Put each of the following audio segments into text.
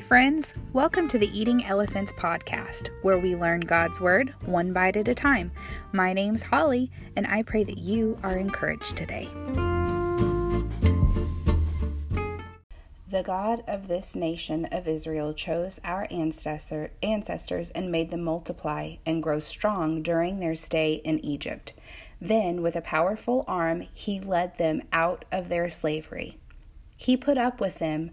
friends. Welcome to the Eating Elephants podcast, where we learn God's Word one bite at a time. My name's Holly, and I pray that you are encouraged today. The God of this nation of Israel chose our ancestor, ancestors and made them multiply and grow strong during their stay in Egypt. Then, with a powerful arm, he led them out of their slavery. He put up with them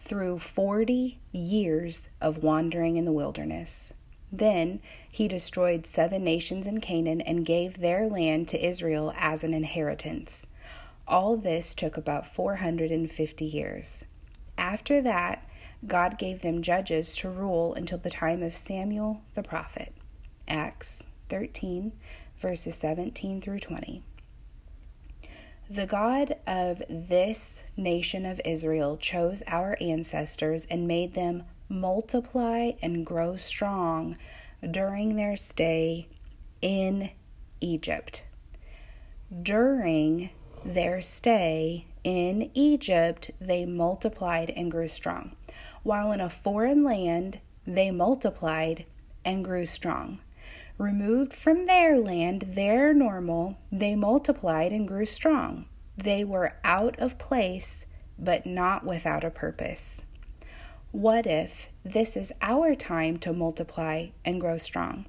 through 40 years of wandering in the wilderness. Then he destroyed seven nations in Canaan and gave their land to Israel as an inheritance. All this took about 450 years. After that, God gave them judges to rule until the time of Samuel the prophet. Acts 13, verses 17 through 20. The God of this nation of Israel chose our ancestors and made them multiply and grow strong during their stay in Egypt. During their stay in Egypt, they multiplied and grew strong. While in a foreign land, they multiplied and grew strong. Removed from their land, their normal, they multiplied and grew strong. They were out of place, but not without a purpose. What if this is our time to multiply and grow strong?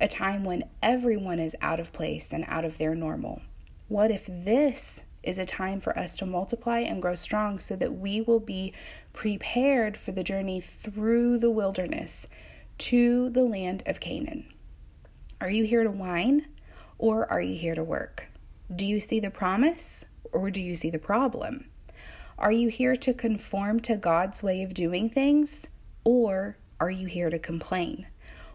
A time when everyone is out of place and out of their normal. What if this is a time for us to multiply and grow strong so that we will be prepared for the journey through the wilderness to the land of Canaan? Are you here to whine or are you here to work? Do you see the promise or do you see the problem? Are you here to conform to God's way of doing things or are you here to complain?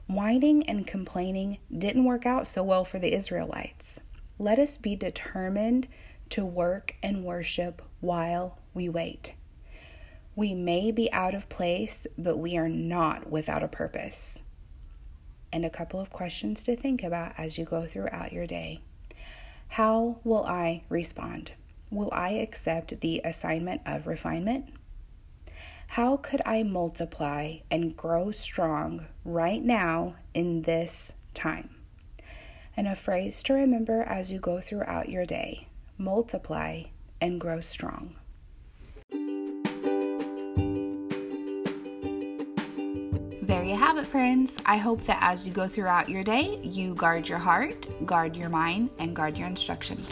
Whining and complaining didn't work out so well for the Israelites. Let us be determined to work and worship while we wait. We may be out of place, but we are not without a purpose and a couple of questions to think about as you go throughout your day. How will I respond? Will I accept the assignment of refinement? How could I multiply and grow strong right now in this time? And a phrase to remember as you go throughout your day multiply and grow strong. There you have it, friends. I hope that as you go throughout your day, you guard your heart, guard your mind, and guard your instructions.